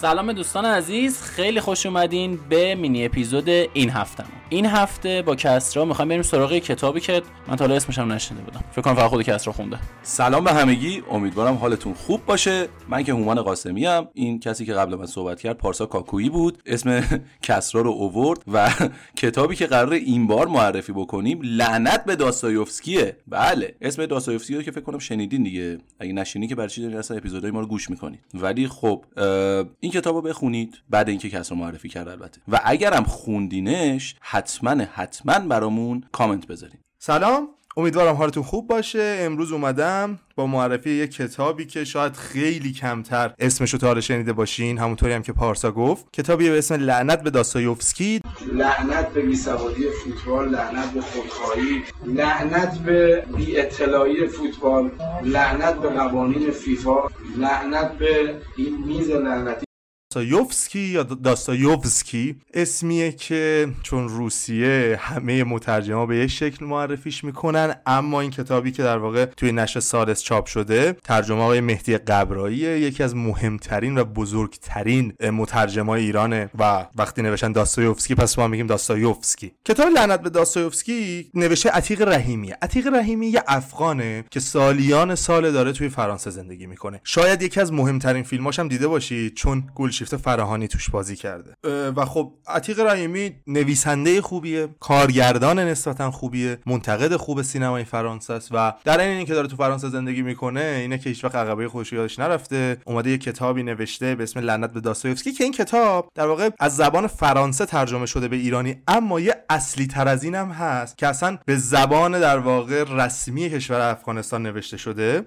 سلام دوستان عزیز خیلی خوش اومدین به مینی اپیزود این هفته. این هفته با کسرا می‌خوام بریم سراغ کتابی که من تا اسمش هم نشنیده بودم. فکر کنم فقط خود کسرا خونده. سلام به همگی. امیدوارم حالتون خوب باشه. من که هومان قاسمی ام. این کسی که قبل من صحبت کرد پارسا کاکویی بود. اسم کسرا رو اوورد و کتابی که قرار این بار معرفی بکنیم لعنت به داستایوفسکیه. بله اسم داستایوفسکی رو که فکر کنم شنیدین دیگه. اگه نشینی که برای چی دارین اصلا اپیزودهای ما رو گوش می‌کنید. ولی خب این کتاب رو بخونید. بعد اینکه کس رو معرفی کرد البته. و اگرم خوندینش حتما حتما برامون کامنت بذارین. سلام. امیدوارم حالتون خوب باشه. امروز اومدم با معرفی یک کتابی که شاید خیلی کمتر اسمشو تا شنیده باشین. همونطوری هم که پارسا گفت. کتابی به اسم لعنت به داستایوفسکی. لعنت به بیسوادی فوتبال لعنت به خودخواهی لعنت به بی اطلاعی فوتبال لعنت به قوانین فیفا لعنت به این میز لعنتی داستایوفسکی یا داستایوفسکی اسمیه که چون روسیه همه مترجما به یک شکل معرفیش می‌کنن اما این کتابی که در واقع توی نشر سالس چاپ شده ترجمه های مهدی قبرایی یکی از مهمترین و بزرگترین مترجمای ایرانه و وقتی نوشتن داستایوفسکی پس ما میگیم داستایوفسکی. کتاب لعنت به داستایوفسکی نوشته عتیق رحیمیه. عتیق رحیمی یه افغانه که سالیان سال داره توی فرانسه زندگی می‌کنه. شاید یکی از مهمترین فیلماش هم دیده باشید چون گل شیفت فراهانی توش بازی کرده. و خب عتیق رحیمی نویسنده خوبیه کارگردان نسبتا خوبیه منتقد خوب سینمای فرانسه است و در این که داره تو فرانسه زندگی می‌کنه اینه که هیچ وقت عقبه خودش یادش نرفته. اومده یه کتابی نوشته به اسم لعنت به داستایوفسکی که این کتاب در واقع از زبان فرانسه ترجمه شده به ایرانی اما یه اصلی تر از اینم هست که اصلا به زبان در واقع رسمی کشور افغانستان نوشته شده.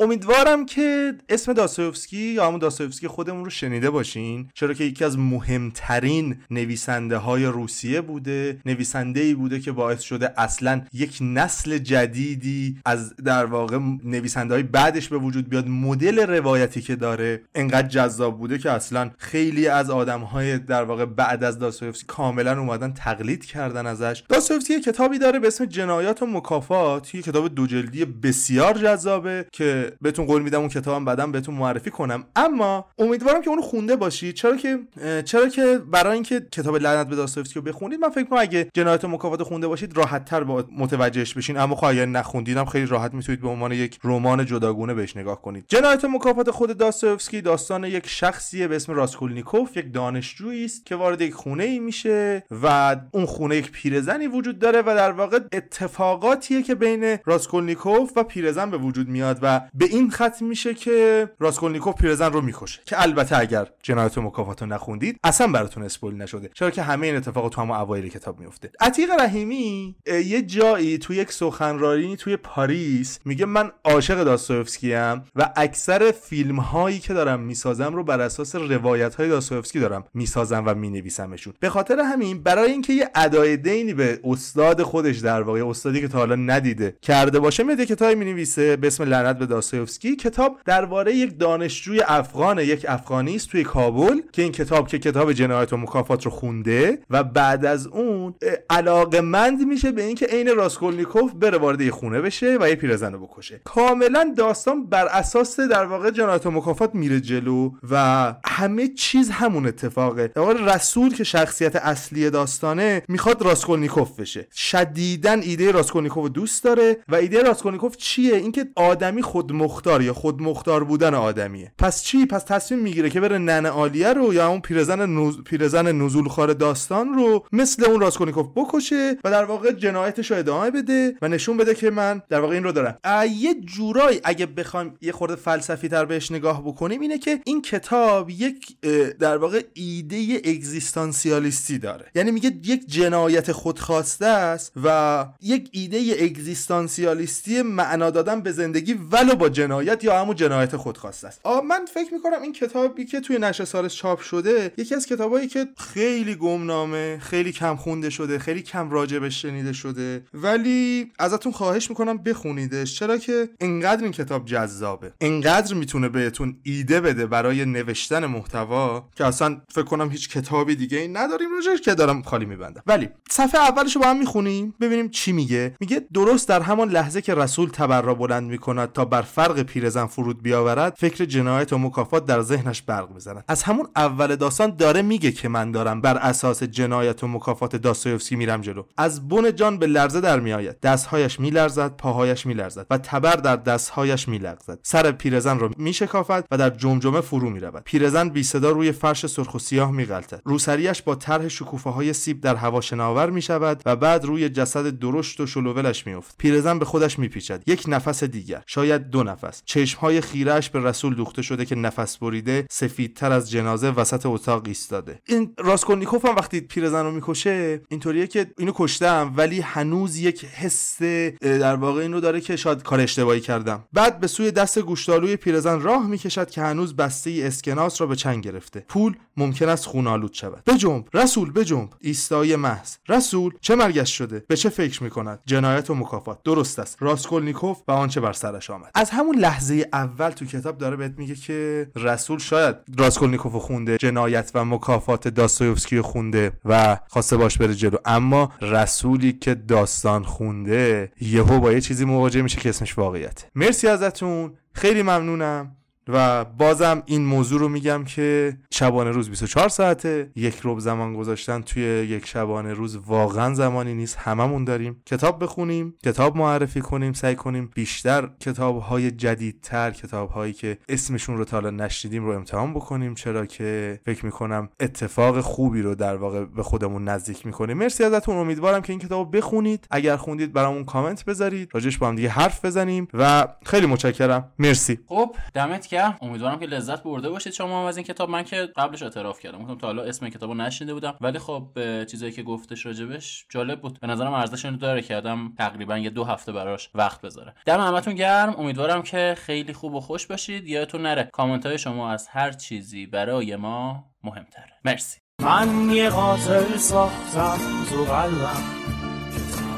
امیدوارم که اسم داستایوفسکی یا همون داستایوفسکی خودمون رو شنیده باشیم. چرا که یکی از مهمترین نویسنده های روسیه بوده نویسنده ای بوده که باعث شده اصلا یک نسل جدیدی از در واقع نویسنده های بعدش به وجود بیاد. مدل روایتی که داره انقدر جذاب بوده که اصلا خیلی از آدم های در واقع بعد از داستایوفسکی کاملا اومدن تقلید کردن ازش. داستایوفسکی کتابی داره به اسم جنایات و مکافات. یه کتاب دو جلدی بسیار جذابه که بهتون قول میدم اون کتابم بعدم بهتون معرفی کنم. اما امیدوارم که اونو خونده باشید چرا که چرا که برای اینکه کتاب لعنت به داستایوفسکی رو بخونید من فکر کنم اگه جنایت و مکافات خونده باشید راحت تر با متوجهش بشین. اما خب اگر نخوندیدم خیلی راحت می‌تونید به عنوان یک رمان جداگونه بهش نگاه کنید. جنایت و مکافات خود داستایوفسکی داستان یک شخصیه به اسم راسکولنیکوف یک دانشجویی است که وارد یک خونه ای میشه و اون خونه یک پیرزنی وجود داره و در واقع اتفاقاتیه که بین راسکولنیکوف و پیرزن به وجود میاد و به این ختم میشه که راسکولنیکوف پیرزن رو می‌کشه. که البته اگر جنایت و مکافات رو نخوندید اصلا براتون spoil نشده. چرا که همه این اتفاقات تو همون اوایل کتاب میفته عتیق رحیمی یه جایی تو یک سخنرانی توی پاریس میگه من عاشق داستایوفسکی ام و اکثر فیلم هایی که دارم می‌سازم رو بر اساس روایت های داستایوفسکی دارم می‌سازم و مینویسمشون. به خاطر همین برای اینکه یه ادای دینی به استاد خودش در واقع استادی که تا حالا ندیده کرده باشه میاد کتابی می‌نویسه به اسم لعنت به داستایوفسکی کتاب درباره یک دانشجوی افغان یک افغانیست توی کابل که این کتاب که کتاب جنایت و مکافات رو خونده و بعد از اون علاقه مند میشه به اینکه عین راسکولنیکوف بره وارد خونه بشه و یه پیرزن رو بکشه. کاملا داستان بر اساس در واقع جنایت و مکافات میره جلو و همه چیز همون اتفاقه. در رسول که شخصیت اصلی داستانه می‌خواد راسکولنیکوف بشه. شدیدا ایده راسکولنیکوف دوست داره و ایده راسکولنیکوف چیه؟ اینکه آدمی خودمختار یا خودمختار بودن آدمیه. پس چی؟ پس تصمیم می‌گیره که بره ننه عالیه رو یا اون پیرزن نوز... پیرزن نزول‌خوار داستان رو مثل اون راسکولنیکوف بکشه و در واقع جنایتش رو ادامه بده و نشون بده که من در واقع این رو دارم. یه جورایی اگه بخوایم یه خورده فلسفی تر بهش نگاه بکنیم اینه که این کتاب یک در واقع ایده اگزیستانسیالیستی داره. یعنی میگه یک جنایت خودخواسته است و یک ایده اگزیستانسیالیستی معنا دادن به زندگی ولو با جنایت یا همون جنایت خودخواسته است. من فکر می‌کنم این کتابی که توی نشر ثالث چاپ شده یکی از کتابایی که خیلی گمنامه خیلی کم خونده شده خیلی کم راجبش شنیده شده ولی ازتون خواهش می‌کنم بخونیدش. چرا که انقدر این کتاب جذابه. انقدر می‌تونه بهتون ایده بده برای نوشتن محتوا که اصلا فکر کنم هیچ کتابی دیگه ای نداریم راجعش که دارم خالی میبندم. ولی صفحه اولش رو با هم می‌خونیم ببینیم چی میگه. میگه درست در همان لحظه که رسول تبر بلند می‌کند تا بر فرق پیرزن فرود بیاورد فکر جنایت و مکافات در ذهنش برق می‌زند. از همون اول داستان داره میگه که من دارم بر اساس جنایت و مکافات داستایوفسکی میرم جلو. از بن جان به لرزه در میآید. دستهایش میلرزد پاهایش میلرزد و تبر در دستهایش میلرزد سر پیرزن را میشکافد و در جمجمه فرو می‌رود. پیرزن بی صدا روی فرش سرخ و سیاه میغلطد. روسریش با طرح شکوفه های سیب در هوا شناور می‌شود و بعد روی جسد درشت و شل و ولش می‌افتد. پیرزن به خودش میپیچد. یک نفس دیگر. شاید دو نفس. چشمهای خیره‌ش به رسول دوخته شده که نفس بریده سفیدتر از جنازه وسط اتاق ایستاده. این راسکولنیکوف هم وقتی پیرزن رو می‌کشه اینطوریه که اینو کشتم ولی هنوز یک حس در واقع اینو داره که شاید کار اشتباهی کردم. بعد به سوی دست گوشتالوی پیرزن راه می‌کشد که هنوز بسته ای اسکناس را به چنگ گرفته. پول ممکن است خون‌آلود شود. بجنب رسول بجنب ایستایی محض. رسول چه مرگش شده؟ به چه فکر می‌کند؟ جنایت و مکافات. درست است. راسکولنیکوف و آنچه بر سرش آمد. از همون لحظه اول تو کتاب داره بهت میگه که رسول شاید راسکولنیکوف خونده جنایت و مکافات داستایوفسکی خونده و خواسته باشه بره جلو. اما رسولی که داستان خونده یهو با یه چیزی مواجه میشه که اسمش واقعیته. مرسی ازتون. خیلی ممنونم. و بازم این موضوع رو میگم که شبانه روز 24 ساعته. یک ربع زمان گذاشتن توی یک شبانه روز واقعا زمانی نیست. هممون داریم کتاب بخونیم کتاب معرفی کنیم سعی کنیم بیشتر کتاب های جدیدتر کتاب هایی که اسمشون رو تا نشنیدیم رو امتحان بکنیم. چرا که فکر می‌کنم اتفاق خوبی رو در واقع به خودمون نزدیک می‌کنیم مرسی ازتون. امیدوارم که این کتاب بخونید. اگر خوندید برامون کامنت بذارید. راجش با هم دیگه حرف بزنیم. و خیلی متشکرم. مرسی. خب دمت امیدوارم که لذت برده باشید شما از این کتاب. من که قبلش اعتراف کردم. گفتم تا حالا اسم کتابو نشنیده بودم. ولی خب چیزایی که گفتش راجبش جالب بود. به نظرم ارزش اینو داره که آدم تقریبا یه دو هفته براش وقت بذاره. دم همتون گرم. امیدوارم که خیلی خوب و خوش باشید. یادتون نره کامنت های شما از هر چیزی برای ما مهمتره. مرسی. من یه قاتل ساختم تو قلبم.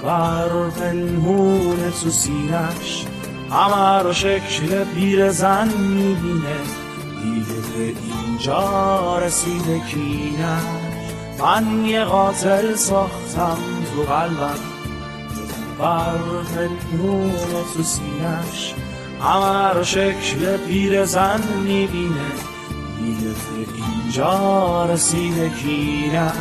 بر پنهون تو سینش همه رو شکل پیر زن می‌بینه. دیگه به اینجا رسیده کینه من یه قاتل ساختم تو قلبم. بر پنهون تو سینش همه رو شکل پیر زن می‌بینه. دیگه به اینجا رسیده کینه